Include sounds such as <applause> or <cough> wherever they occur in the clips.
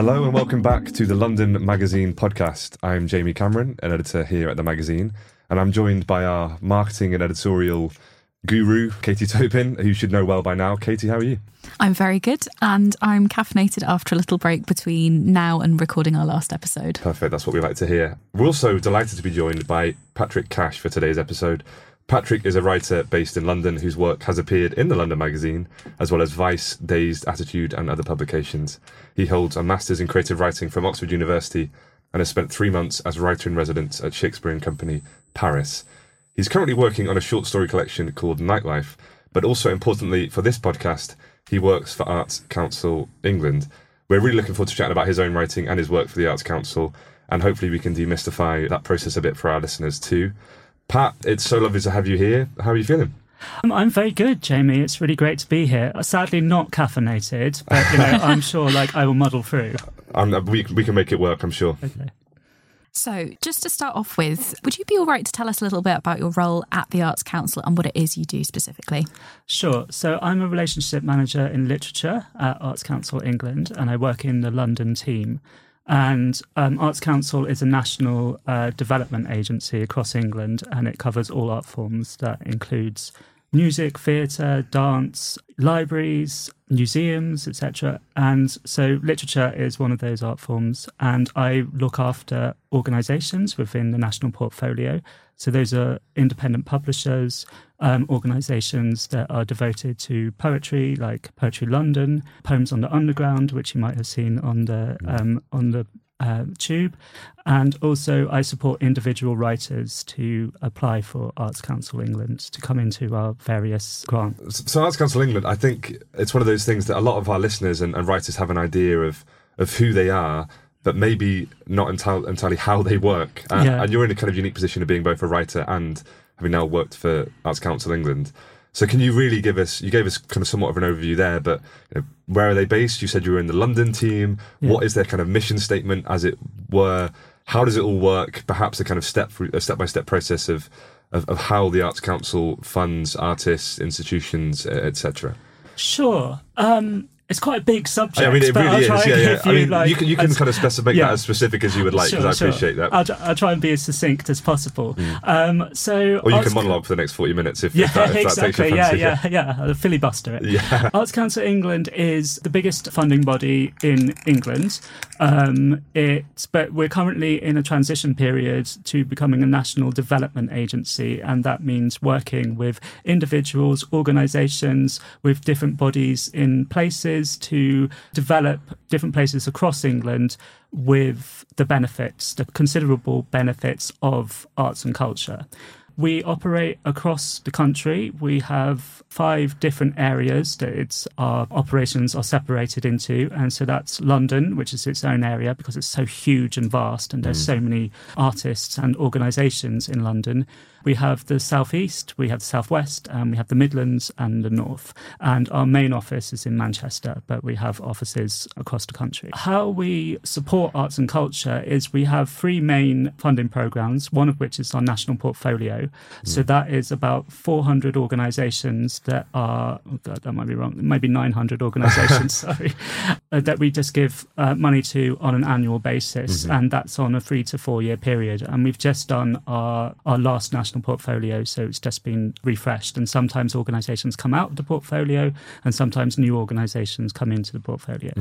Hello and welcome back to the London Magazine podcast. I'm Jamie Cameron, an editor here at the magazine, and I'm joined by our marketing and editorial guru, Katie Topin, who you should know well by now. Katie, how are you? I'm very good, and I'm caffeinated after a little break between now and recording our last episode. Perfect, that's what we like to hear. We're also delighted to be joined by Patrick Cash for today's episode. Patrick is a writer based in London whose work has appeared in the London Magazine, as well as Vice, Dazed, Attitude, and other publications. He holds a Master's in Creative Writing from Oxford University and has spent three months as writer in residence at Shakespeare and Company, Paris. He's currently working on a short story collection called Nightlife, but also importantly for this podcast, he works for Arts Council England. We're really looking forward to chatting about his own writing and his work for the Arts Council, and hopefully we can demystify that process a bit for our listeners too. Pat, it's so lovely to have you here. How are you feeling? Um, I'm very good, Jamie. It's really great to be here. Sadly, not caffeinated, but you know, <laughs> I'm sure like I will muddle through. Um, we we can make it work. I'm sure. Okay. So, just to start off with, would you be all right to tell us a little bit about your role at the Arts Council and what it is you do specifically? Sure. So, I'm a relationship manager in literature at Arts Council England, and I work in the London team. And um, Arts Council is a national uh, development agency across England, and it covers all art forms. That includes music, theatre, dance, libraries, museums, etc. And so literature is one of those art forms. And I look after organisations within the national portfolio. So those are independent publishers, um, organisations that are devoted to poetry, like Poetry London, Poems on the Underground, which you might have seen on the um, on the uh, tube, and also I support individual writers to apply for Arts Council England to come into our various grants. So, Arts Council England, I think it's one of those things that a lot of our listeners and, and writers have an idea of of who they are, but maybe not entirely, entirely how they work. Uh, Yeah. And you're in a kind of unique position of being both a writer and having now worked for Arts Council England. So can you really give us? You gave us kind of somewhat of an overview there, but you know, where are they based? You said you were in the London team. Yeah. What is their kind of mission statement, as it were? How does it all work? Perhaps a kind of step through a step by step process of, of of how the Arts Council funds artists, institutions, etc. Sure. Um, it's quite a big subject. I mean, it really is. Yeah, yeah. give I you, mean, like, you can you can as- kind of specify yeah. that as specific as you would like, because I Sure, sure. appreciate that. I'll, I'll try and be as succinct as possible. Um, so, or you Arts can monologue for the next forty minutes if, Yeah, if, that, if that exactly. takes your Yeah, yeah, yeah. I'll filibuster it. Yeah. <laughs> Arts Council England is the biggest funding body in England. Um, it's but we're currently in a transition period to becoming a national development agency, and that means working with individuals, organisations, with different bodies in places to develop different places across England with the benefits, the considerable benefits of arts and culture. We operate across the country. We have five different areas that it's our operations are separated into. And so that's London, which is its own area because it's so huge and vast and there's mm. so many artists and organizations in London. We have the southeast, we have the southwest, and we have the Midlands and the north. And our main office is in Manchester, but we have offices across the country. How we support arts and culture is we have three main funding programs, one of which is our national portfolio. So that is about 400 organizations that are, oh God, that might be wrong, maybe 900 organizations, <laughs> sorry, uh, that we just give uh, money to on an annual basis. And that's on a three to four year period. And we've just done our, our last national portfolio. So it's just been refreshed. And sometimes organizations come out of the portfolio and sometimes new organizations come into the portfolio.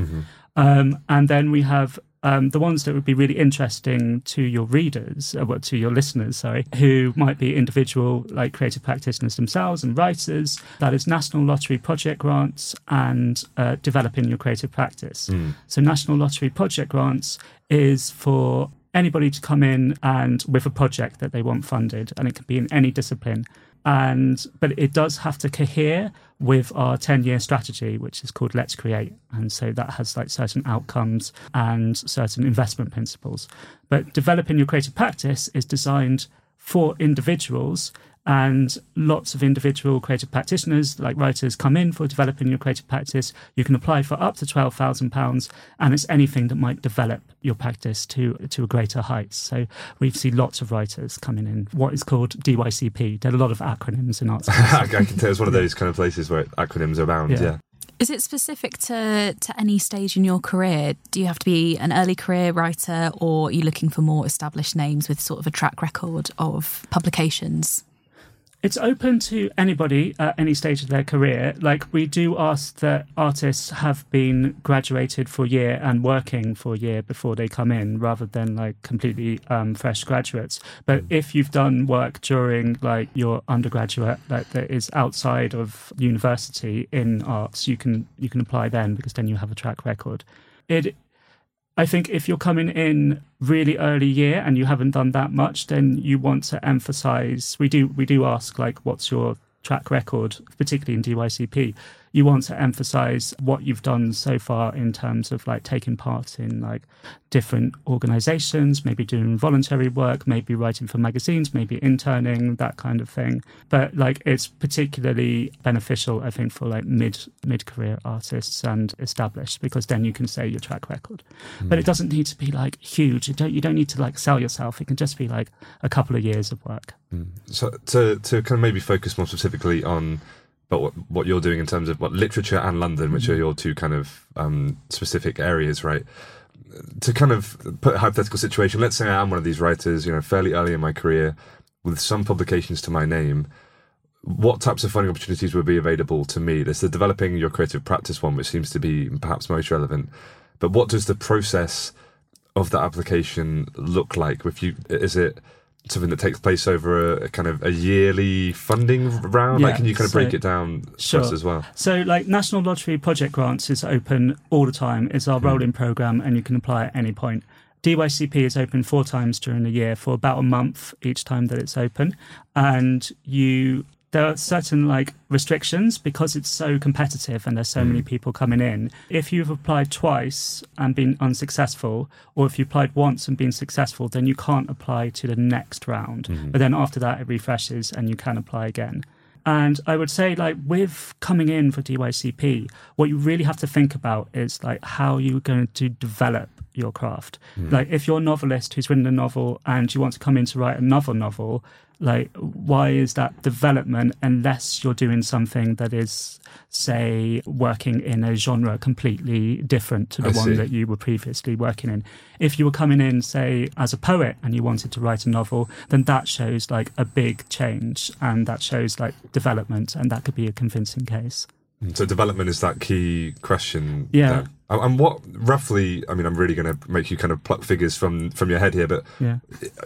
Um, and then we have um, the ones that would be really interesting to your readers, uh, well, to your listeners, sorry, who might be individual, like creative practitioners themselves and writers. That is National Lottery project grants and uh, developing your creative practice. So, National Lottery project grants is for anybody to come in and with a project that they want funded, and it can be in any discipline. And but it does have to cohere with our 10 year strategy, which is called Let's Create. And so that has like certain outcomes and certain investment principles. But developing your creative practice is designed for individuals and lots of individual creative practitioners like writers come in for developing your creative practice you can apply for up to £12,000 and it's anything that might develop your practice to to a greater height so we see lots of writers coming in what is called DYCP there are a lot of acronyms in arts <laughs> I can tell it's one of those kind of places where acronyms are abound. Yeah. Yeah. Is it specific to, to any stage in your career? Do you have to be an early career writer or are you looking for more established names with sort of a track record of publications? It's open to anybody at any stage of their career. Like we do ask that artists have been graduated for a year and working for a year before they come in, rather than like completely um, fresh graduates. But if you've done work during like your undergraduate like, that is outside of university in arts, you can you can apply then because then you have a track record. It I think if you're coming in really early year and you haven't done that much, then you want to emphasize. We do we do ask like, what's your track record, particularly in DYCP, you want to emphasize what you've done so far in terms of like taking part in like different organizations, maybe doing voluntary work, maybe writing for magazines, maybe interning, that kind of thing. But like it's particularly beneficial, I think, for like mid mid career artists and established because then you can say your track record. Mm. But it doesn't need to be like huge. You don't you don't need to like sell yourself. It can just be like a couple of years of work. Mm. So to to kind of maybe focus more specifically on but what, what you're doing in terms of what literature and London, which mm-hmm. are your two kind of um, specific areas, right? To kind of put a hypothetical situation, let's say I am one of these writers, you know, fairly early in my career, with some publications to my name. What types of funding opportunities would be available to me? There's the developing your creative practice one, which seems to be perhaps most relevant. But what does the process of that application look like? If you is it something that takes place over a, a, kind of a yearly funding round? Yeah, like, can you kind of so, break it down sure. for us as well? So, like National Lottery Project Grants is open all the time. It's our mm. rolling program, and you can apply at any point. DYCP is open four times during the year for about a month each time that it's open, and you there are certain like restrictions because it's so competitive and there's so mm. many people coming in. If you've applied twice and been unsuccessful, or if you applied once and been successful, then you can't apply to the next round. Mm. But then after that, it refreshes and you can apply again. And I would say, like, with coming in for DYCP, what you really have to think about is like how you're going to develop your craft. Mm. Like, if you're a novelist who's written a novel and you want to come in to write another novel, like why is that development unless you're doing something that is say working in a genre completely different to the I one see. that you were previously working in if you were coming in say as a poet and you wanted to write a novel then that shows like a big change and that shows like development and that could be a convincing case so development is that key question. Yeah. And what roughly? I mean, I'm really going to make you kind of pluck figures from from your head here, but yeah.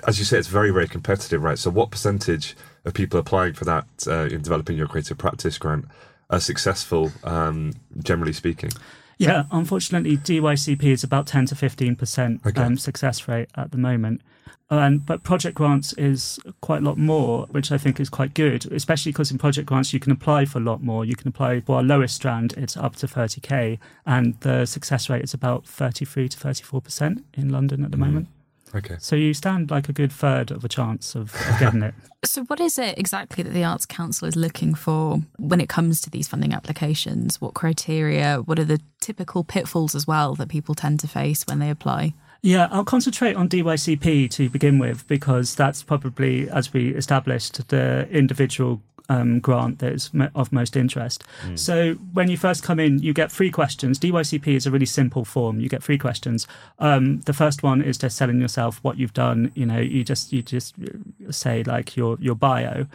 as you say, it's very very competitive, right? So, what percentage of people applying for that uh, in developing your creative practice grant are successful, um, generally speaking? Yeah, unfortunately, DYCP is about 10 to 15 percent okay. um, success rate at the moment. And, but project grants is quite a lot more, which I think is quite good, especially because in project grants you can apply for a lot more. You can apply for our lowest strand, it's up to 30k, and the success rate is about 33 to 34% in London at the mm. moment. Okay. So you stand like a good third of a chance of, of getting it. <laughs> so, what is it exactly that the Arts Council is looking for when it comes to these funding applications? What criteria? What are the typical pitfalls as well that people tend to face when they apply? Yeah, I'll concentrate on DYCP to begin with because that's probably, as we established, the individual um, grant that is of most interest. Mm. So when you first come in, you get three questions. DYCP is a really simple form. You get three questions. Um, the first one is just telling yourself what you've done. You know, you just you just say like your your bio,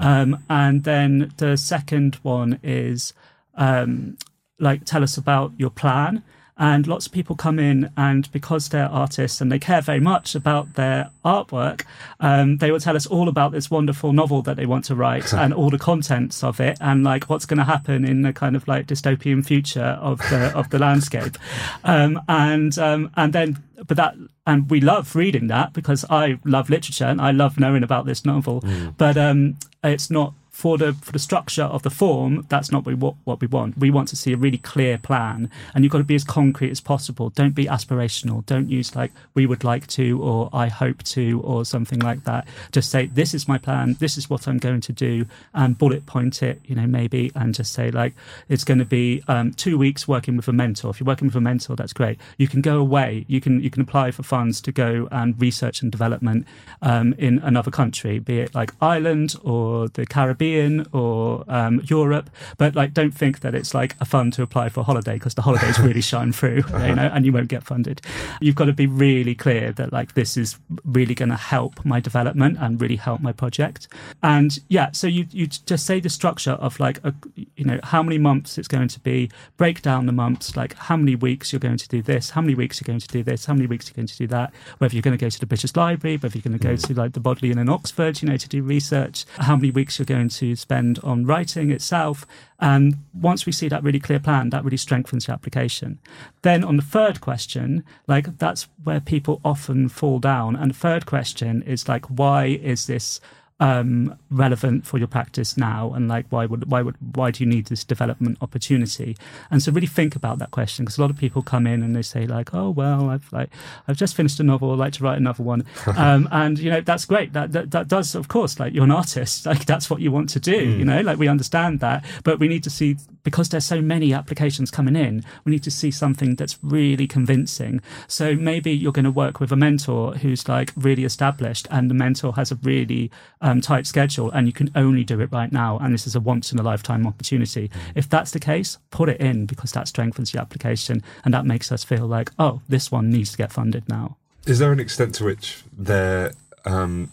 um, and then the second one is um, like tell us about your plan. And lots of people come in, and because they're artists and they care very much about their artwork, um, they will tell us all about this wonderful novel that they want to write <laughs> and all the contents of it, and like what's going to happen in the kind of like dystopian future of the of the landscape. <laughs> Um, and um, and then, but that and we love reading that because I love literature and I love knowing about this novel. Mm. But um, it's not for the for the structure of the form, that's not what what we want. We want to see a really clear plan, and you've got to be as concrete as possible. Don't be aspirational. Don't use like we would like to or I hope to or something like that. Just say this is my plan. This is what I'm going to do, and bullet point it. You know, maybe, and just say like it's going to be um, two weeks working with a mentor. If you're working with a mentor, that's great. You can go away. You can you can apply for funds to go and research and development um, in another country, be it like Ireland or the Caribbean Caribbean or um, Europe, but like don't think that it's like a fund to apply for a holiday because the holidays really <laughs> shine through, you know, and you won't get funded. You've got to be really clear that like this is really going to help my development and really help my project. And yeah, so you you just say the structure of like a, you know how many months it's going to be, break down the months, like how many weeks you're going to do this, how many weeks you're going to do this, how many weeks you're going to do that, whether you're going to go to the British Library, whether you're going to go to like the Bodleian in Oxford, you know, to do research, how many weeks you're going to spend on writing itself. And once we see that really clear plan, that really strengthens the application. Then on the third question, like that's where people often fall down. And the third question is like, why is this um, relevant for your practice now, and like why would why would why do you need this development opportunity? And so really think about that question because a lot of people come in and they say like, oh well, I've like I've just finished a novel, I'd like to write another one, <laughs> um, and you know that's great. That, that that does of course like you're an artist, like that's what you want to do. Mm. You know, like we understand that, but we need to see because there's so many applications coming in, we need to see something that's really convincing. So maybe you're going to work with a mentor who's like really established, and the mentor has a really um, tight schedule, and you can only do it right now, and this is a once in a lifetime opportunity. Mm. If that's the case, put it in because that strengthens the application, and that makes us feel like, oh, this one needs to get funded now. Is there an extent to which there, um,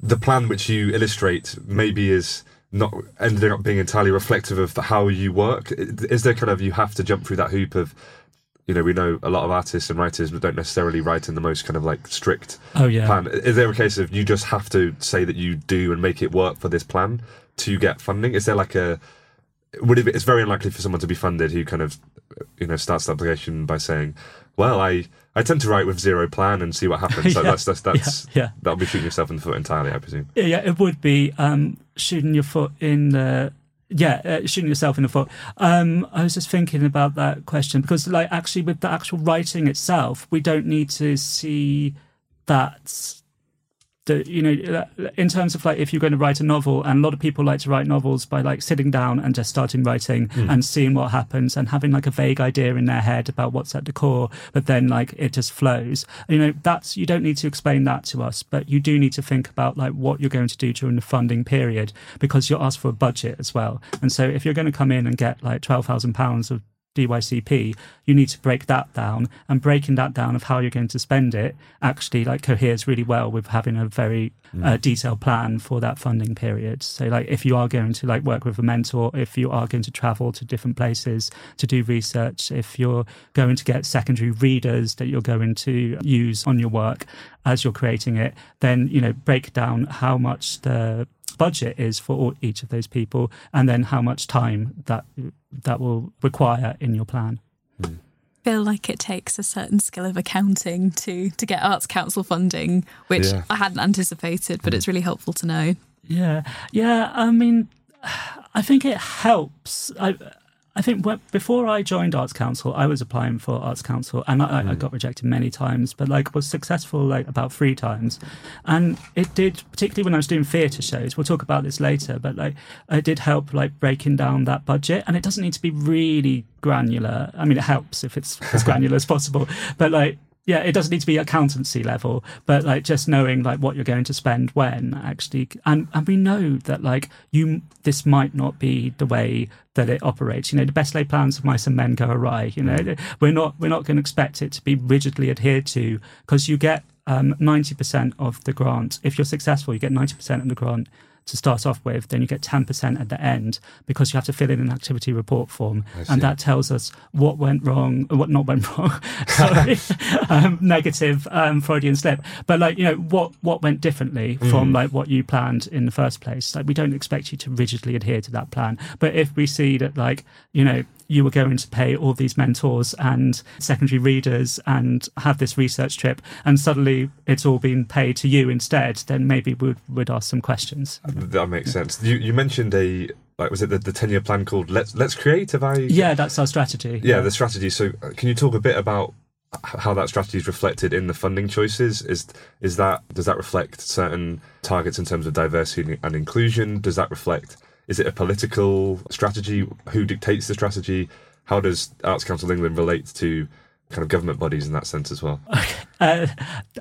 the plan which you illustrate maybe is not ending up being entirely reflective of how you work? Is there kind of you have to jump through that hoop of, you know, we know a lot of artists and writers but don't necessarily write in the most kind of like strict oh, yeah. plan. Is there a case of you just have to say that you do and make it work for this plan to get funding? Is there like a would it be, it's very unlikely for someone to be funded who kind of you know starts the application by saying, "Well, I I tend to write with zero plan and see what happens." <laughs> yeah, that's that's that's yeah, yeah. that'll be shooting yourself in the foot entirely, I presume. Yeah, it would be um, shooting your foot in the yeah, uh, shooting yourself in the foot. Um, I was just thinking about that question because, like, actually, with the actual writing itself, we don't need to see that that you know in terms of like if you're going to write a novel and a lot of people like to write novels by like sitting down and just starting writing mm. and seeing what happens and having like a vague idea in their head about what's at the core but then like it just flows you know that's you don't need to explain that to us but you do need to think about like what you're going to do during the funding period because you're asked for a budget as well and so if you're going to come in and get like 12,000 pounds of DYCP, you need to break that down. And breaking that down of how you're going to spend it actually like coheres really well with having a very mm. uh, detailed plan for that funding period. So like if you are going to like work with a mentor, if you are going to travel to different places to do research, if you're going to get secondary readers that you're going to use on your work as you're creating it, then you know break down how much the budget is for each of those people, and then how much time that that will require in your plan. Mm. Feel like it takes a certain skill of accounting to to get Arts Council funding, which yeah. I hadn't anticipated, but mm. it's really helpful to know. Yeah, yeah. I mean, <sighs> I think it helps. I, I think before I joined Arts Council, I was applying for Arts Council, and I, mm. I, got rejected many times, but like was successful like about three times, and it did particularly when I was doing theatre shows. We'll talk about this later, but like it did help like breaking down that budget, and it doesn't need to be really granular. I mean, it helps if it's <laughs> as granular as possible, but like yeah, it doesn't need to be accountancy level, but like just knowing like what you're going to spend when actually, and and we know that like you, this might not be the way that it operates. You know, the best laid plans of mice and men go awry. You know, mm. we're not we're not going to expect it to be rigidly adhered to because you get um, ninety percent of the grant. If you're successful, you get ninety percent of the grant to start off with, then you get 10% at the end because you have to fill in an activity report form. And that tells us what went wrong, what not went <laughs> wrong. Sorry, <laughs> um, negative um, Freudian slip. But like, you know, what, what went differently mm. from like what you planned in the first place. Like, we don't expect you to rigidly adhere to that plan. But if we see that like, you know, you were going to pay all these mentors and secondary readers and have this research trip, and suddenly it's all been paid to you instead, then maybe we'd, ask some questions. That makes sense. You, you mentioned a like was it the, the 10 year plan called let's let's create? Have i yeah that's our strategy. Yeah, yeah, the strategy. So uh, can you talk a bit about how that strategy is reflected in the funding choices? Is is that does that reflect certain targets in terms of diversity and inclusion? Does that reflect is it a political strategy? Who dictates the strategy? How does Arts Council England relate to kind of government bodies in that sense as well? <laughs> Uh,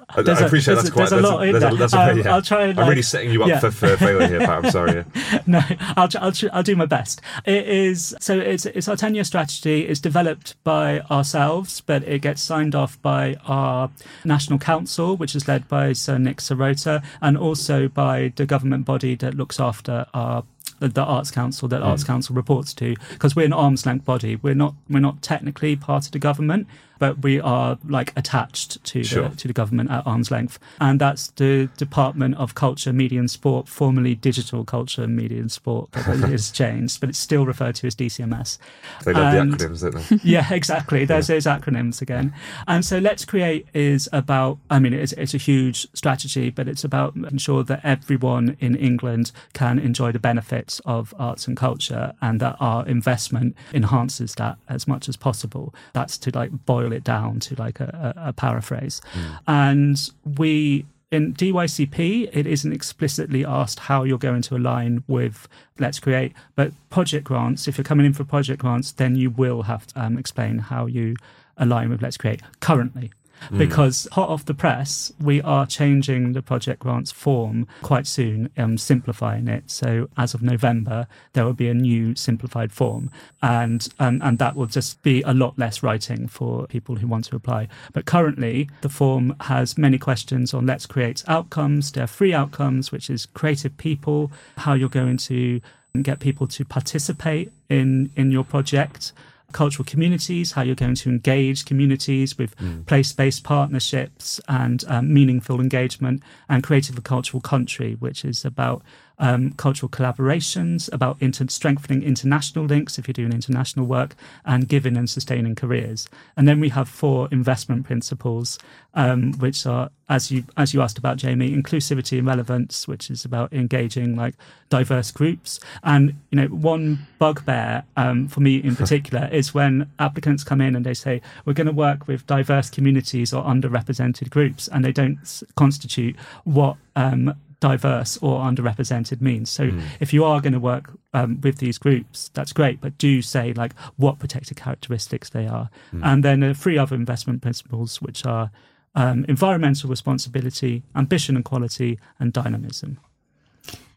I, I appreciate that's quite. There's a lot there's. A, a, Um, yeah. I'll try and, I'm like- really setting you up yeah. for, for failure here, Pat. I'm <laughs> sorry. Yeah. no, I'll, I'll, I'll do my best. It is so it's it's our ten year strategy. It's developed by ourselves, but it gets signed off by our national council, which is led by Sir Nick Serota, and also by the government body that looks after our the, the Arts Council that Arts mm. Council reports to, because we're an arm's length body. We're not we're not technically part of the government, but we are like attached to Sure. the, to the government at arm's length, and that's the Department of Culture, Media and Sport, formerly Digital Culture, Media and Sport, but it <laughs> has changed, but it's still referred to as DCMS. They love And- the acronyms, don't they? <laughs> Yeah, exactly. There's those acronyms again. And so Let's Create is about, I mean, it's, it's a huge strategy, but it's about making sure that everyone in England can enjoy the benefits of arts and culture and that our investment enhances that as much as possible. That's to like boil it down to like a, a, paraphrase. And we in DYCP, it isn't explicitly asked how you're going to align with Let's Create, but project grants, if you're coming in for project grants, then you will have to um, explain how you align with Let's Create currently. Because hot off the press, we are changing the project grants form quite soon, um, simplifying it. So as of November, there will be a new simplified form, and um, and that will just be a lot less writing for people who want to apply. But currently, the form has many questions on Let's Create outcomes. There are three outcomes, which is creative people, how you're going to get people to participate in in your project cultural communities, how you're going to engage communities with place based partnerships and um, meaningful engagement, and creative and cultural country, which is about um, cultural collaborations, about inter- strengthening international links if you're doing international work, and giving and sustaining careers. And then we have four investment principles, um, which are, as you as you asked about, Jamie, inclusivity and relevance, which is about engaging like diverse groups. And you know, one bugbear um, for me in <laughs> particular is when applicants come in and they say we're going to work with diverse communities or underrepresented groups, and they don't constitute what. Um, diverse or underrepresented means. So if you are going to work um, with these groups, that's great, but do say like what protected characteristics they are. And then there are three other investment principles, which are um, environmental responsibility, ambition and quality, and dynamism.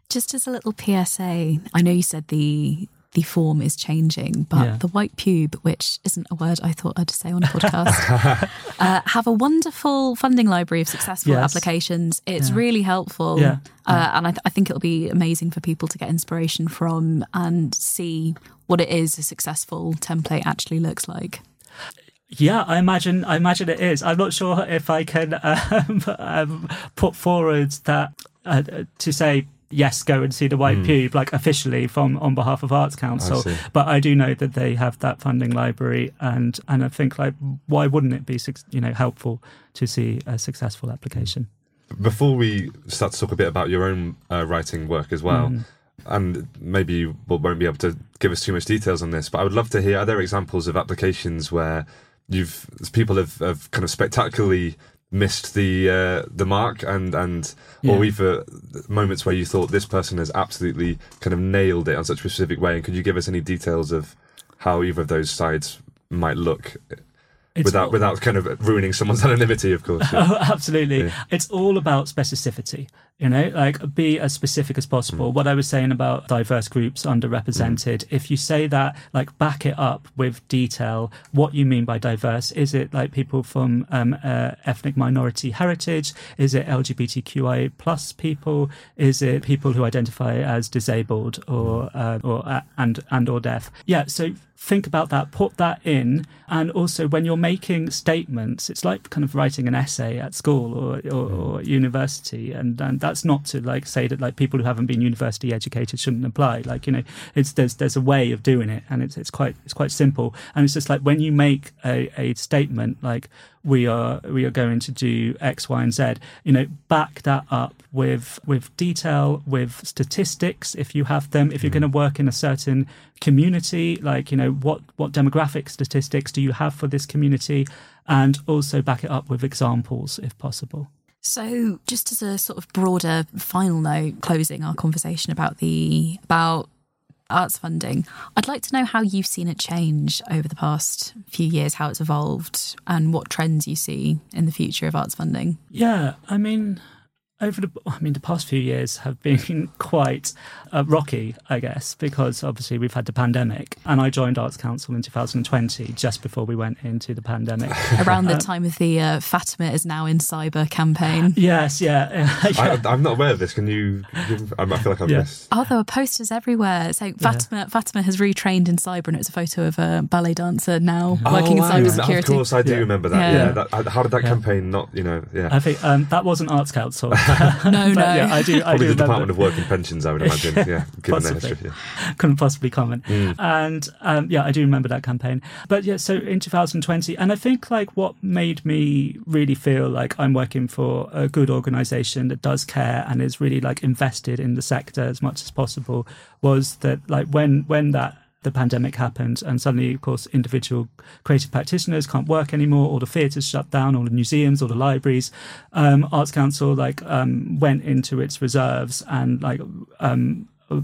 Just as a little PSA, I know you said the the form is changing, but Yeah. the white pube, which isn't a word I thought I'd say on a podcast, <laughs> uh, have a wonderful funding library of successful Yes. applications. It's Yeah. really helpful. Yeah. Uh, and I, th- I think it'll be amazing for people to get inspiration from and see what it is a successful template actually looks like. Yeah, I imagine. I imagine it is. I'm not sure if I can <laughs> um, um, put forward that uh, to say yes, go and see the white pube like officially from on behalf of Arts Council. see. But I do know that they have that funding library, and and I think like why wouldn't it be you know helpful to see a successful application? Before we start to talk a bit about your own uh, writing work as well, and maybe you won't be able to give us too much details on this, but I would love to hear are there examples of applications where you've people have, have kind of spectacularly missed the uh, the mark and and or Yeah. either moments where you thought this person has absolutely kind of nailed it on such a specific way and could you give us any details of how either of those sides might look It's without all- without kind of ruining someone's <laughs> anonymity of course yeah. <laughs> Oh, absolutely. Yeah. It's all about specificity. You know, like be as specific as possible. Mm. What I was saying about diverse groups, underrepresented, if you say that, like back it up with detail, what you mean by diverse. Is it like people from um, uh, ethnic minority heritage? Is it LGBTQIA plus people? Is it people who identify as disabled or uh, or uh, and and or deaf? Yeah. So think about that, put that in, and also when you're making statements, it's like kind of writing an essay at school or or, or university, and and that's not to like say that like people who haven't been university educated shouldn't apply. Like you know, it's there's there's a way of doing it, and it's it's quite it's quite simple, and it's just like when you make a, a statement like we are we are going to do X, Y, and Z. You know, back that up with with detail, with statistics if you have them. If you're mm-hmm. going to work in a certain community, like you know, what what demographic statistics do you have for this community, and also back it up with examples if possible. So, just as a sort of broader final note, closing our conversation about the about arts funding. I'd like to know how you've seen it change over the past few years, how it's evolved, and what trends you see in the future of arts funding. Yeah, I mean, over the I mean the past few years have been <laughs> quite uh, rocky, I guess, because obviously we've had the pandemic, and I joined Arts Council in 2020, just before we went into the pandemic. <laughs> Around the time of the uh, Fatima is now in cyber campaign. <laughs> Yes, yeah. yeah. I, am not aware of this. Can you? Give, I feel like I've yeah. missed. Oh, there were posters everywhere saying Fatima. Yeah. Fatima has retrained in cyber, and it was a photo of a ballet dancer now oh, working wow. in cyber security. Of course, I do remember that. Yeah. That, how did that campaign not? You know, yeah. I think um, that wasn't Arts Council. <laughs> no, no. Yeah, I do. Probably I do the Department of Work and Pensions, I would <laughs> imagine. yeah, given possibly. their history. Yeah. Couldn't possibly comment. Mm. And um, yeah, I do remember that campaign. But yeah, so in 2020, and I think like what made me really feel like I'm working for a good organisation that does care and is really like invested in the sector as much as possible was that like when when that the pandemic happened, and suddenly, of course, individual creative practitioners can't work anymore. All the theatres shut down, all the museums, all the libraries. Um, Arts Council like um, went into its reserves and like um, uh,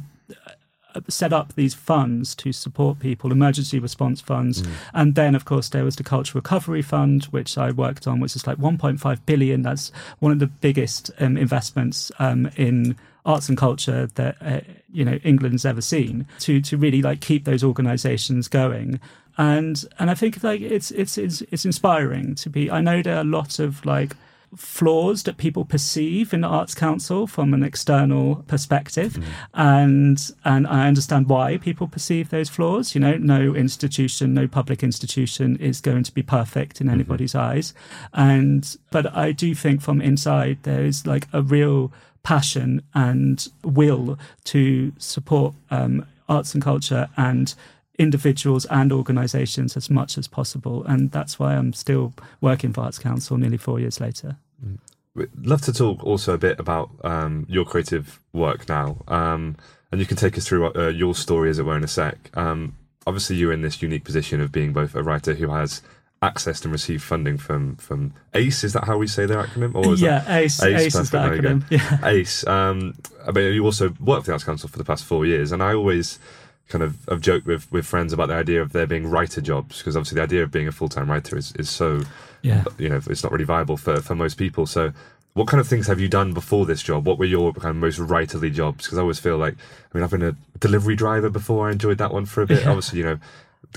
set up these funds to support people, emergency response funds, mm. and then of course there was the Cultural Recovery Fund, which I worked on, which is like 1.5 billion. That's one of the biggest um, investments um, in arts and culture that uh, you know England's ever seen to to really like keep those organisations going. And and I think like it's it's it's it's inspiring to be. I know there are a lot of like flaws that people perceive in the Arts Council from an external perspective, mm. and and I understand why people perceive those flaws. You know, no institution, no public institution is going to be perfect in mm-hmm. anybody's mm-hmm. eyes, and but I do think from inside there is like a real passion and will to support um, arts and culture and individuals and organisations as much as possible. And that's why I'm still working for Arts Council nearly four years later. Mm. We'd love to talk also a bit about um, your creative work now. Um, and you can take us through uh, your story, as it were, in a sec. Um, obviously, you're in this unique position of being both a writer who has accessed and received funding from from ACE. Is that how we say their acronym? Or is yeah, ACE. ACE, ACE is the acronym. Yeah. ACE. Um, I mean, you also worked for the Arts Council for the past four years, and I always kind of have joked with with friends about the idea of there being writer jobs because obviously the idea of being a full time writer is is so yeah you know it's not really viable for for most people. So. What kind of things have you done before this job? What were your kind of most writerly jobs? Because I always feel like, I mean, I've been a delivery driver before. I enjoyed that one for a bit. Yeah. Obviously, you know,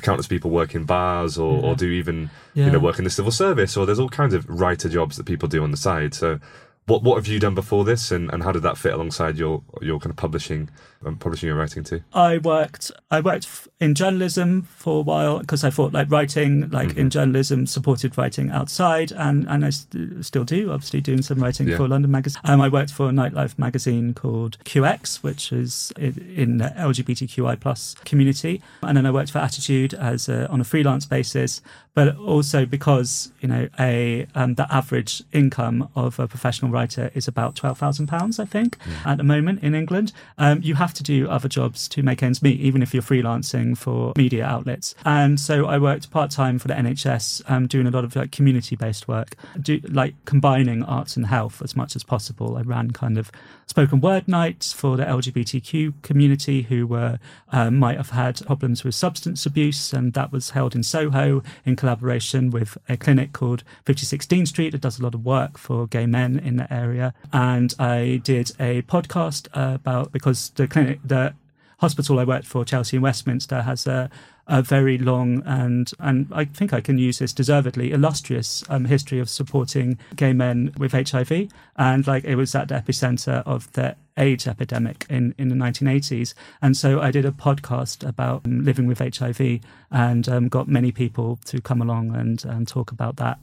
countless people work in bars or, yeah. or do even yeah. you know work in the civil service or there's all kinds of writer jobs that people do on the side so what what have you done before this and, and how did that fit alongside your your kind of publishing um, publishing your writing too i worked i worked in journalism for a while because i thought like writing like mm-hmm. in journalism supported writing outside and and i st- still do obviously doing some writing yeah. for london magazine um, i worked for a nightlife magazine called qx which is in the lgbtqi plus community and then i worked for attitude as a, on a freelance basis but also because you know a um, the average income of a professional writer is about twelve thousand pounds, I think, mm. at the moment in England. Um, you have to do other jobs to make ends meet, even if you're freelancing for media outlets. And so I worked part time for the NHS, um, doing a lot of like community based work, do, like combining arts and health as much as possible. I ran kind of spoken word nights for the LGBTQ community who were um, might have had problems with substance abuse, and that was held in Soho in collaboration with a clinic called 56 Dean Street that does a lot of work for gay men in the area. And I did a podcast uh, about because the clinic, the hospital I worked for, Chelsea and Westminster, has a a very long and and I think I can use this deservedly illustrious um, history of supporting gay men with HIV, and like it was at the epicenter of the AIDS epidemic in in the 1980s, and so I did a podcast about um, living with HIV and um, got many people to come along and and talk about that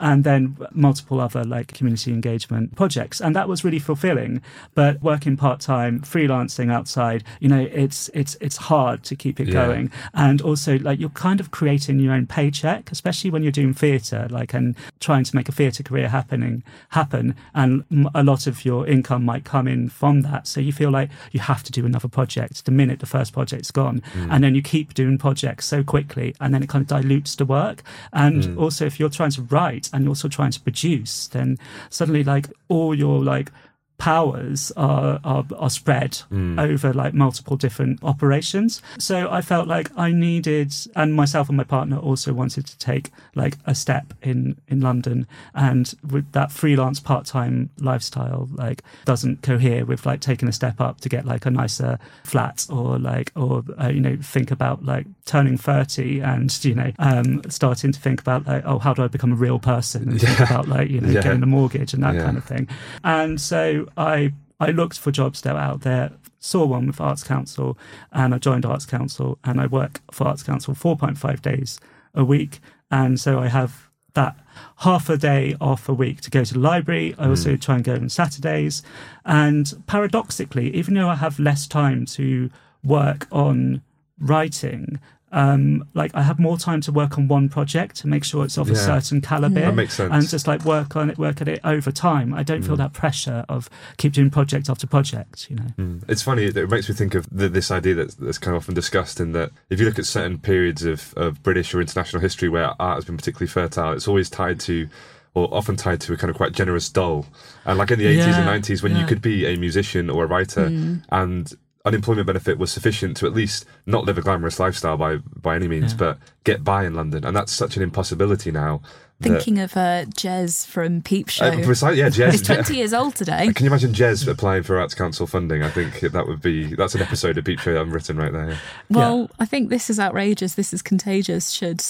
and then multiple other like community engagement projects. And that was really fulfilling. But working part time, freelancing outside, you know, it's it's it's hard to keep it yeah. going. And also like you're kind of creating your own paycheck, especially when you're doing theatre, like and trying to make a theatre career happening happen. And a lot of your income might come in from that. So you feel like you have to do another project the minute the first project's gone. Mm. And then you keep doing projects so quickly and then it kind of dilutes the work. And mm. also if you're trying to write and also trying to produce, then suddenly like all your like powers are are, are spread over like multiple different operations. So I felt like I needed, and myself and my partner also wanted to take like a step in in London, and with that freelance part time lifestyle, like doesn't cohere with like taking a step up to get like a nicer flat or like or uh, you know think about like turning thirty and you know um starting to think about like oh how do I become a real person and think about like you know Yeah. getting a mortgage and that Yeah. kind of thing. And so I I looked for jobs that were out there, saw one with Arts Council, and I joined Arts Council, and I work for Arts Council 4.5 days a week, and so I have that half a day off a week to go to the library. I also try and go on Saturdays, and paradoxically, even though I have less time to work on writing. Um, like I have more time to work on one project to make sure it's of a Yeah. certain caliber That makes sense. and just like work on it, work at it over time. I don't Mm. feel that pressure of keep doing project after project. You know, Mm. It's funny. It makes me think of the, this idea that's, that's kind of often discussed in that if you look at certain periods of, of British or international history where art has been particularly fertile, it's always tied to, or often tied to a kind of quite generous dole. And like in the 80s and 90s, when you yeah. could be a musician or a writer and unemployment benefit was sufficient to at least not live a glamorous lifestyle by by any means, Yeah. but get by in London. And that's such an impossibility now. that- Thinking of uh, Jez from Peep Show. Uh, precise, yeah, <laughs> He's Jez. 20 years old today. Can you imagine Jez applying for Arts Council funding? I think that would be that's an episode of Peep Show I'm written right there. Well, I think this is outrageous. This is contagious. Should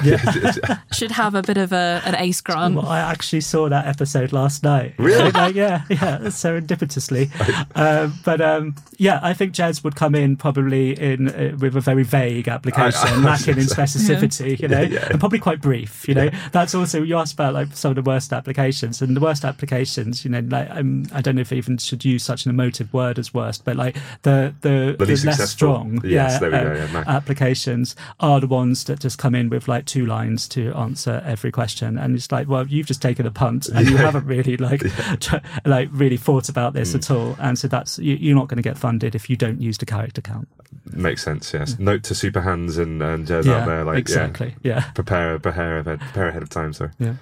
<laughs> <laughs> should have a bit of a an ace grant. well, I actually saw that episode last night. Really? <laughs> Like, yeah, yeah, serendipitously. um, but um, yeah, I think Jez would come in probably in uh, with a very vague application, I- I lacking in gonna specificity. You know, yeah. and probably quite brief. You know, that's also you asked about like some of the worst applications, and the worst applications. You know, like um, I don't know if I even should use such an emotive word as worst, but like the the, The least less strong, Yes, yeah, there we go, yeah, applications are the ones that just come in with like two lines to answer every question, and it's like, well, you've just taken a punt, and you haven't really like <laughs> tr- like really thought about this mm. at all, and so that's you, you're not going to get funded if you don't use the character count. Makes sense. Yes. Note to Super Hans and and Jez out there, like exactly. yeah, Yeah. prepare prepare ahead, prepare ahead of time. Sorry. yeah,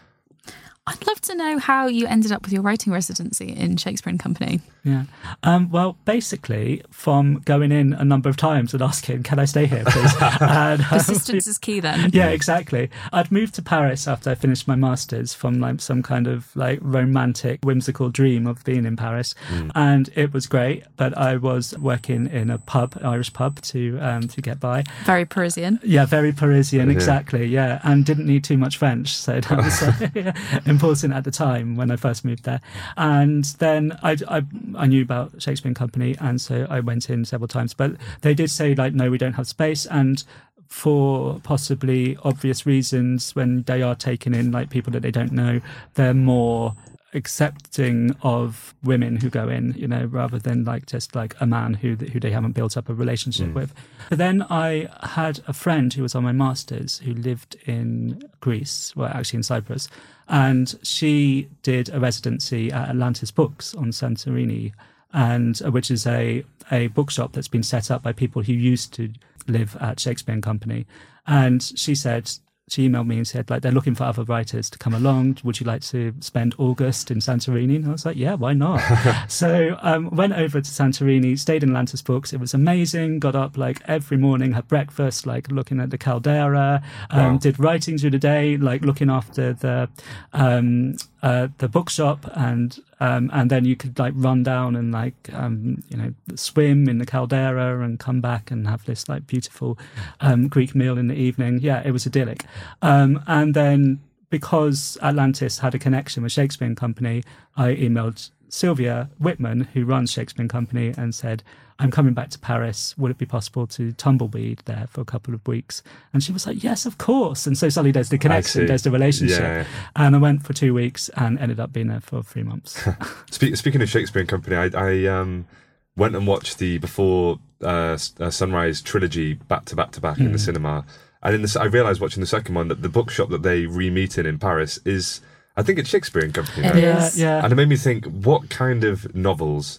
I'd love to know how you ended up with your writing residency in Shakespeare and Company. yeah. Um, well, basically, from going in a number of times and asking, "Can I stay here, please?" <laughs> and, um, Persistence is key then. Yeah, exactly. I'd moved to Paris after I finished my masters from like some kind of like romantic, whimsical dream of being in Paris, and it was great. But I was working in a pub, Irish pub, to um, to get by. Very Parisian. Yeah, very Parisian, Yeah. exactly. Yeah, and didn't need too much French, so that was uh, <laughs> <laughs> important at the time when I first moved there. And then I, I I knew about Shakespeare and Company, and so I went in several times. But they did say like, no, we don't have space, and for possibly obvious reasons, when they are taking in like people that they don't know, they're more accepting of women who go in, you know, rather than like just like a man who who they haven't built up a relationship with. But then I had a friend who was on my masters who lived in Greece, well, actually in Cyprus, and she did a residency at Atlantis Books on Santorini, and uh, which is a a bookshop that's been set up by people who used to live at Shakespeare and Company, and she said she emailed me and said like they're looking for other writers to come along. Would you like to spend August in Santorini? And I was like, yeah, why not? <laughs> so um, went over to Santorini, stayed in Atlantis Books. It was amazing. Got up like every morning, had breakfast, like looking at the caldera. Um, Wow. Did writing through the day, like looking after the um, uh, the bookshop, and um, and then you could like run down and like um, you know swim in the caldera and come back and have this like beautiful um, Greek meal in the evening. Yeah, it was idyllic. Um, and then because Atlantis had a connection with Shakespeare and Company, I emailed Sylvia Whitman, who runs Shakespeare and Company, and said, I'm coming back to Paris. Would it be possible to tumbleweed there for a couple of weeks? And she was like, Yes, of course. And so suddenly there's the connection, there's the relationship. Yeah. And I went for two weeks and ended up being there for three months. <laughs> Speaking of Shakespeare and Company, I, I um, went and watched the Before uh, uh, Sunrise trilogy back to back to back in the cinema, and in this, I realised watching the second one that the bookshop that they re-meet in in Paris is, I think it's Shakespeare and Company. It right? is. yeah, yeah. And it made me think, what kind of novels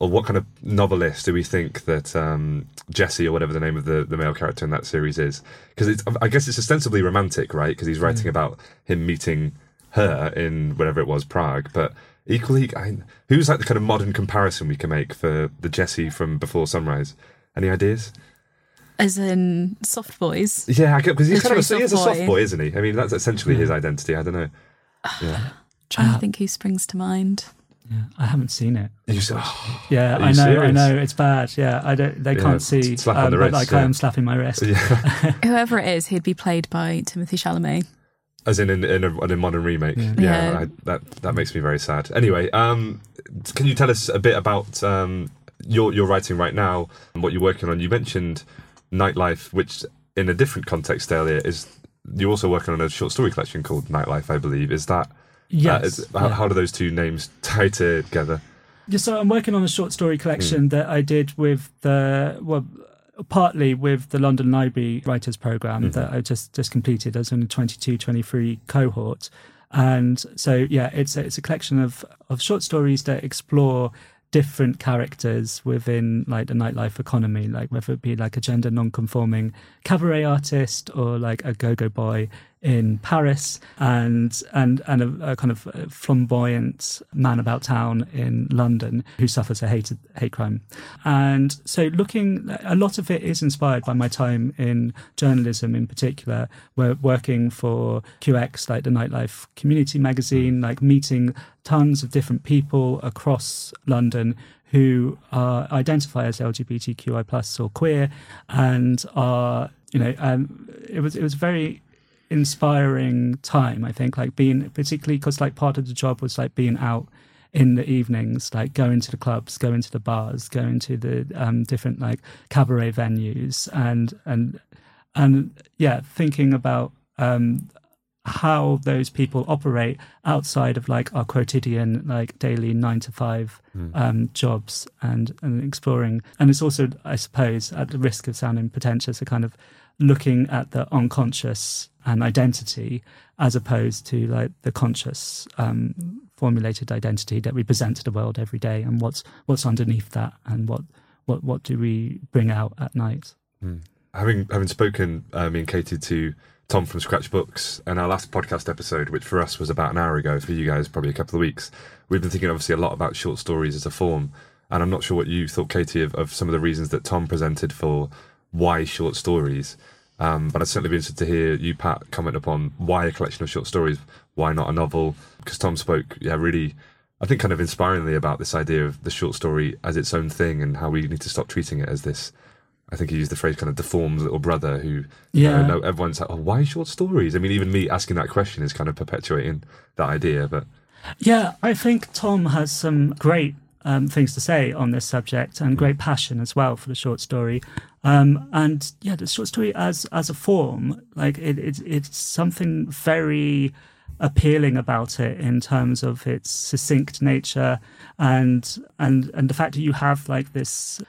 or what kind of novelist do we think that um, Jesse or whatever the name of the, the male character in that series is? Because I guess it's ostensibly romantic, right? Because he's writing about him meeting her in whatever it was, Prague. But equally, I, who's like the kind of modern comparison we can make for the Jesse from Before Sunrise? Any ideas? As in soft boys. Yeah, because he's He's kind of a, very he is a soft soft boy. boy, isn't he? I mean, that's essentially his identity. I don't know. Yeah. <sighs> Trying to think who springs to mind. Yeah, I haven't seen it. You said, <gasps> oh, Yeah, Are you I know, I know, it's bad. Yeah, I don't. They Yeah, can't see. slap on the wrist, like I am slapping my wrist. yeah. <laughs> Whoever it is, he'd be played by Timothée Chalamet. As in in, in, a, in a modern remake. Yeah, Yeah. I, that that makes me very sad. Anyway, um, can you tell us a bit about um, your your writing right now and what you're working on? You mentioned Nightlife, which in a different context earlier is you're also working on a short story collection called Nightlife, I believe. Is that? Yes. uh, is- how, yeah. how do those two names tie together? Yeah, so I'm working on a short story collection that I did with the well, partly with the London Library Writers Program that I just just completed as in a 22, 23 cohort, and so yeah, it's a, it's a collection of of short stories that explore different characters within like the nightlife economy, like whether it be like a gender non-conforming cabaret artist or like a go-go boy in Paris and and and a, a kind of flamboyant man about town in London who suffers a hate hate crime. And so looking a lot of it is inspired by my time in journalism in particular, where working for QX like the nightlife community magazine, like meeting tons of different people across London who are identify as LGBTQI plus or queer and are you know um, it was it was very inspiring time i think like being particularly because like part of the job was like being out in the evenings like going to the clubs going to the bars going to the um, different like cabaret venues and and and yeah thinking about um how those people operate outside of like our quotidian like daily nine to five um, jobs and and exploring. And it's also i suppose at the risk of sounding pretentious a kind of looking at the unconscious and identity as opposed to like the conscious um, formulated identity that we present to the world every day and what's what's underneath that and what what what do we bring out at night having having spoken uh, me and Katie to Tom from Scratch Books and our last podcast episode, which for us was about an hour ago, for you guys probably a couple of weeks, we've been thinking obviously a lot about short stories as a form. And I'm not sure what you thought, Katie, of, of some of the reasons that Tom presented for why short stories. Um, but I'd certainly be interested to hear you, Pat, comment upon why a collection of short stories, why not a novel? Because Tom spoke, yeah, really, I think, kind of inspiringly about this idea of the short story as its own thing and how we need to stop treating it as this. I think he used the phrase kind of deformed little brother who, you know, Yeah. no, everyone's like, oh, why short stories? I mean, even me asking that question is kind of perpetuating that idea. But Yeah, I think Tom has some great um, things to say on this subject and great passion as well for the short story. Um, and yeah, the short story as as a form, like it, it, it's something very appealing about it in terms of its succinct nature and and and the fact that you have like this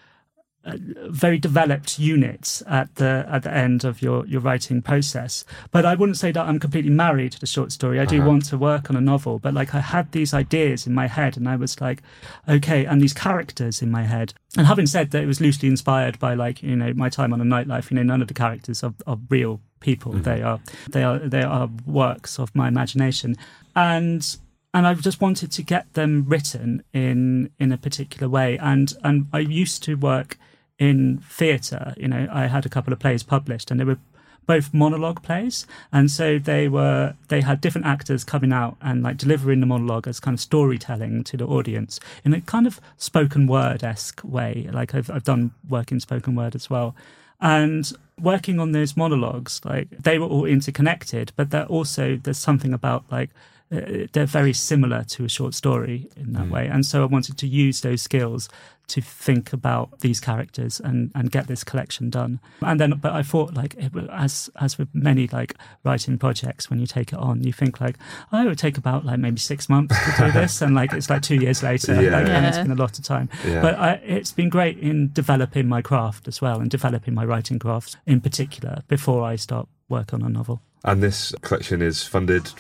very developed unit at the at the end of your your writing process. But I wouldn't say that I'm completely married to the short story. I do Uh-huh. want to work on a novel, but like I had these ideas in my head, and I was like, okay, and these characters in my head. And having said that, it was loosely inspired by like you know my time on a nightlife. You know, none of the characters are, are real people. They are they are they are works of my imagination, and and I just wanted to get them written in in a particular way. And and I used to work in theatre. You know, I had a couple of plays published, and they were both monologue plays, and so they were they had different actors coming out and like delivering the monologue as kind of storytelling to the audience in a kind of spoken word esque way. Like I've I've done work in spoken word as well. And working on those monologues, like they were all interconnected, but they're also there's something about like Uh, they're very similar to a short story in that hmm. way. And so I wanted to use those skills to think about these characters and, and get this collection done. And then, but I thought like it, wa- as as with many like writing projects, when you take it on, you think like, oh, it would take about like maybe six months to do this, and like it's like two years later, <laughs> Yeah. like, and it's been a lot of time. Yeah. But I, it's been great in developing my craft as well, and developing my writing craft in particular before I start work on a novel. and this collection is funded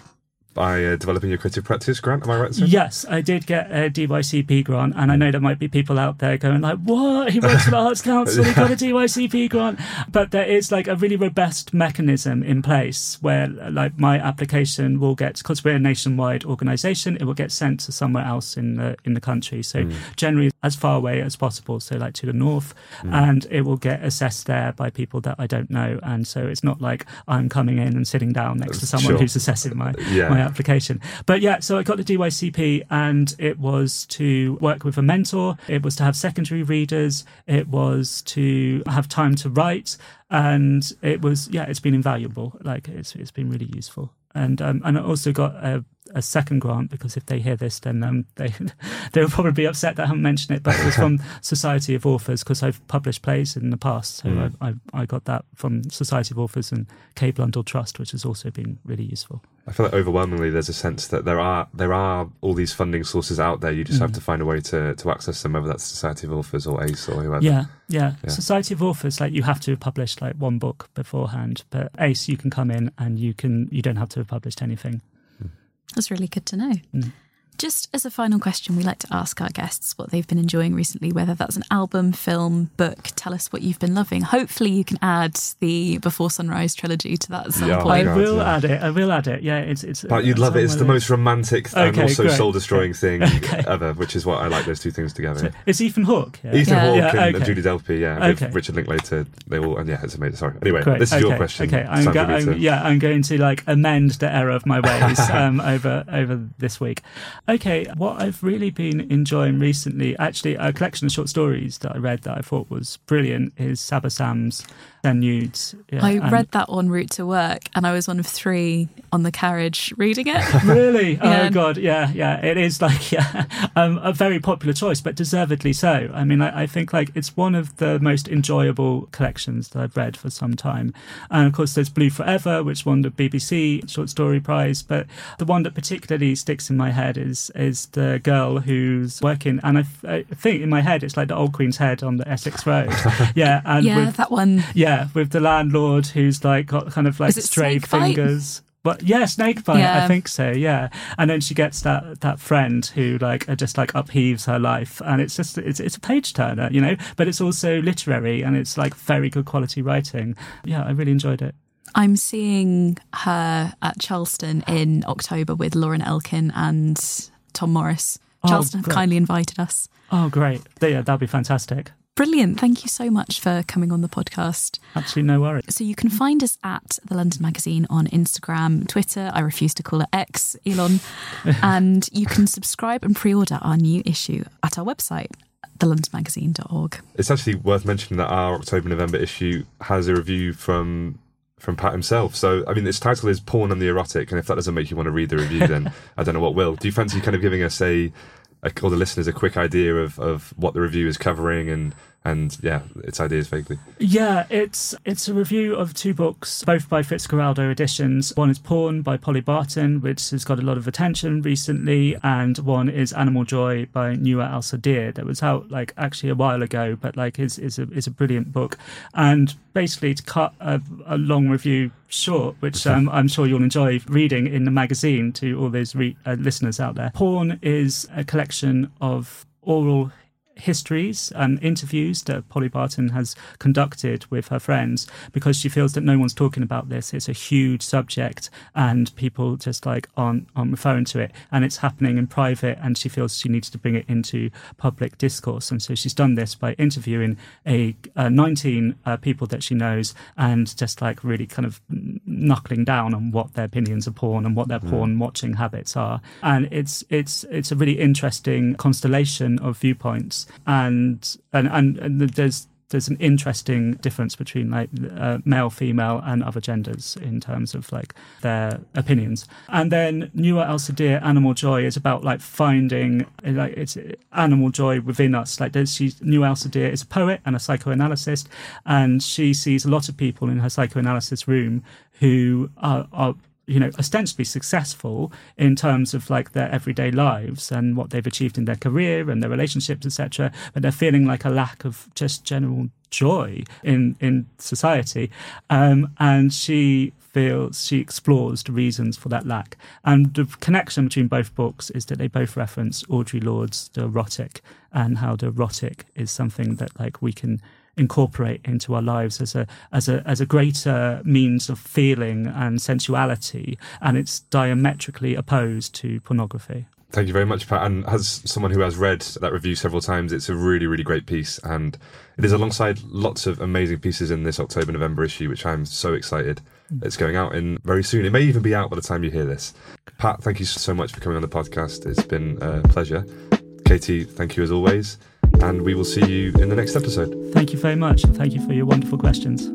by uh, developing your creative practice grant. Am I right? Sir? Yes, I did get a DYCP grant, and I know there might be people out there going like, "What? He works for the Arts <laughs> Council. He got a DYCP grant." But there is like a really robust mechanism in place where, like, my application will get because we're a nationwide organisation, it will get sent to somewhere else in the in the country. So mm. generally, as far away as possible, so like to the north, mm. and it will get assessed there by people that I don't know, and so it's not like I'm coming in and sitting down next to <laughs> someone sure. who's assessing my yeah. my application. But yeah, so I got the DYCP and it was to work with a mentor, it was to have secondary readers, it was to have time to write. And it was, yeah, it's been invaluable. Like it's, it's been really useful. And, um, and I also got a a second grant because if they hear this, then um, <laughs> they they'll probably be upset that I haven't mentioned it. But it was from <laughs> Society of Authors because I've published plays in the past, so mm. I, I, I got that from Society of Authors and K Blundell Trust, which has also been really useful. I feel like overwhelmingly there's a sense that there are there are all these funding sources out there. You just mm. have to find a way to, to access them, whether that's Society of Authors or ACE or whoever. Yeah, yeah, yeah. Society of Authors, like you have to have published like one book beforehand, but ACE you can come in and you can you don't have to have published anything. That's really good to know. Mm. Just as a final question, we like to ask our guests what they've been enjoying recently, whether that's an album, film, book. Tell us what you've been loving. Hopefully, you can add the Before Sunrise trilogy to that at some yeah, point. I will yeah. add it. I will add it. Yeah, it's it's. But you'd love it. It's the most romantic and also soul destroying thing <laughs> okay. ever, which is what I like those two things together. So it's Ethan Hawke. Yeah? Ethan Hawke and, okay. and, Julie Delpy. Yeah, with Richard Linklater. They all and yeah, it's amazing. Sorry. Anyway, great. this is your question. Okay, I'm, go- I'm yeah, I'm going to like amend the error of my ways <laughs> um, over over this week. Okay, what I've really been enjoying recently, actually, a collection of short stories that I read that I thought was brilliant is Saba Sams and nudes. Yeah, I read that on route to work, and I was one of three on the carriage reading it. <laughs> really? <laughs> yeah. Oh god, yeah, yeah. It is like <laughs> yeah, um, a very popular choice, but deservedly so. I mean, I, I, think like it's one of the most enjoyable collections that I've read for some time. And of course, there's Blue Forever, which won the BBC Short Story Prize. But the one that particularly sticks in my head is is the girl who's working, and I, I think in my head it's like the Old Queen's Head on the Essex Road. yeah, and yeah, with, that one. Yeah yeah, with the landlord who's like got kind of like stray fingers. But yeah, snake bite. Yeah. I think so. Yeah, and then she gets that that friend who like uh, just like upheaves her life, and it's just it's it's a page turner, you know. But it's also literary, and it's like very good quality writing. Yeah, I really enjoyed it. I'm seeing her at Charleston in October with Lauren Elkin and Tom Morris. Oh, Charleston oh, have kindly invited us. Oh, great! Yeah, that'd be fantastic. Brilliant. Thank you so much for coming on the podcast. Absolutely no worries. So you can find us at the London Magazine on Instagram, Twitter. I refuse to call it X, Elon. <laughs> and you can subscribe and pre order our new issue at our website, thelondonmagazine.org. It's actually worth mentioning that our October November issue has a review from from Pat himself. So, I mean, its title is Porn and the Erotic, and if that doesn't make you want to read the review, then <laughs> I don't know what will. Do you fancy kind of giving us a or the listeners a quick idea of, of what the review is covering and and yeah, its ideas vaguely. Yeah, it's it's a review of two books, both by Fitzcarraldo editions. One is Porn by Polly Barton, which has got a lot of attention recently, and one is Animal Joy by Nuar Alsadir that was out like actually a while ago, but like is is a is a brilliant book. And basically to cut a, a long review short, which um, I'm sure you'll enjoy reading in the magazine to all those re- uh, listeners out there. Porn is a collection of oral histories and interviews that Polly Barton has conducted with her friends because she feels that no one's talking about this. It's a huge subject and people just like aren't, aren't referring to it. And it's happening in private and she feels she needs to bring it into public discourse. And so she's done this by interviewing a, 19 uh, people that she knows and just like really kind of knuckling down on what their opinions of porn and what their mm. porn watching habits are. And it's, it's, it's a really interesting constellation of viewpoints and and and, and there's there's an interesting difference between like uh, male, female, and other genders in terms of like their opinions. And then Nuar Alsadir, Animal Joy, is about like finding like it's animal joy within us. Like there's she's Nuar Alsadir is a poet and a psychoanalyst, and she sees a lot of people in her psychoanalysis room who are, are you know ostensibly successful in terms of like their everyday lives and what they've achieved in their career and their relationships etc but they're feeling like a lack of just general joy in in society um, and she feels she explores the reasons for that lack. And the connection between both books is that they both reference Audre Lorde's The Erotic and how the erotic is something that like we can incorporate into our lives as a as a as a greater means of feeling and sensuality and it's diametrically opposed to pornography. Thank you very much, Pat. And as someone who has read that review several times, it's a really, really great piece. And it is alongside lots of amazing pieces in this October November issue, which I'm so excited. Mm. It's going out in very soon. It may even be out by the time you hear this. Pat, thank you so much for coming on the podcast. It's been a pleasure. Katie, thank you as always. And we will see you in the next episode. Thank you very much. Thank you for your wonderful questions.